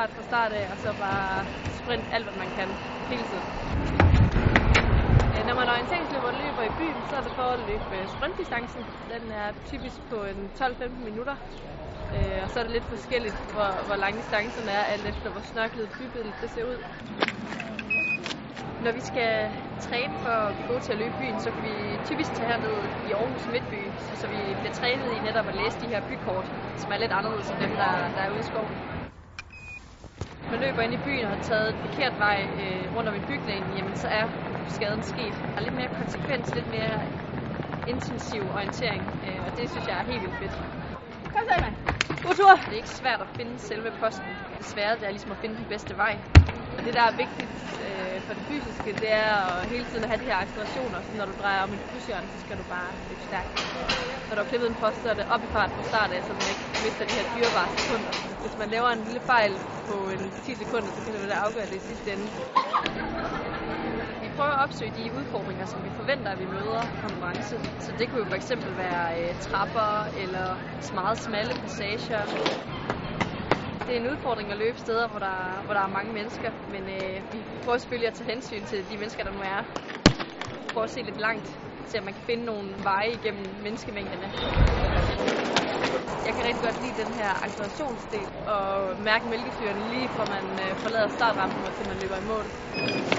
fart fra start af, og så bare sprint alt, hvad man kan hele tiden. Øh, når man orienteringsløber løber i byen, så er det for at løbe øh, sprintdistancen. Den er typisk på en 12-15 minutter. Øh, og så er det lidt forskelligt, hvor, hvor lang distancen er, alt efter hvor snørklet bybilledet det ser ud. Når vi skal træne for at gå til at løbe i byen, så kan vi typisk tage herned i Aarhus Midtby, så, så vi bliver trænet i netop at læse de her bykort, som er lidt anderledes end dem, der, der er ude i skoven. Man løber ind i byen og har taget et forkert vej øh, rundt om en bygning, jamen så er skaden sket. Der er lidt mere konsekvens, lidt mere intensiv orientering, øh, og det synes jeg er helt vildt fedt. Kom så, Emma. God tur! Det er ikke svært at finde selve posten. Det svære det er ligesom at finde den bedste vej. Og det, der er vigtigt øh, for det fysiske, det er at hele tiden have de her accelerationer. Så når du drejer om et krydsjørn, så skal du bare løbe stærkt. Når du har klippet en post, så er det op i fart fra start af, så man ikke mister de her dyrebare sekunder. Hvis man laver en lille fejl på en 10 sekunder, så kan det være det afgøre det i sidste ende. Vi prøver at opsøge de udfordringer, som vi forventer, at vi møder i konkurrence. Så det kunne jo for eksempel være øh, trapper eller meget smalle passager. Det er en udfordring at løbe steder, hvor der, hvor der er mange mennesker, men øh, vi prøver selvfølgelig at tage hensyn til de mennesker, der nu er. Prøve at se lidt langt, se at man kan finde nogle veje igennem menneskemængderne. Jeg kan rigtig godt lide den her accelerationsdel og mærke mælkesyren lige fra man øh, forlader startrampen og til man løber i mål.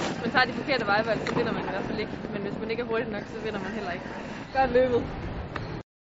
Hvis man tager de forkerte vejvalg, så vinder man i hvert fald ikke. Men hvis man ikke er hurtig nok, så vinder man heller ikke. Godt løbet.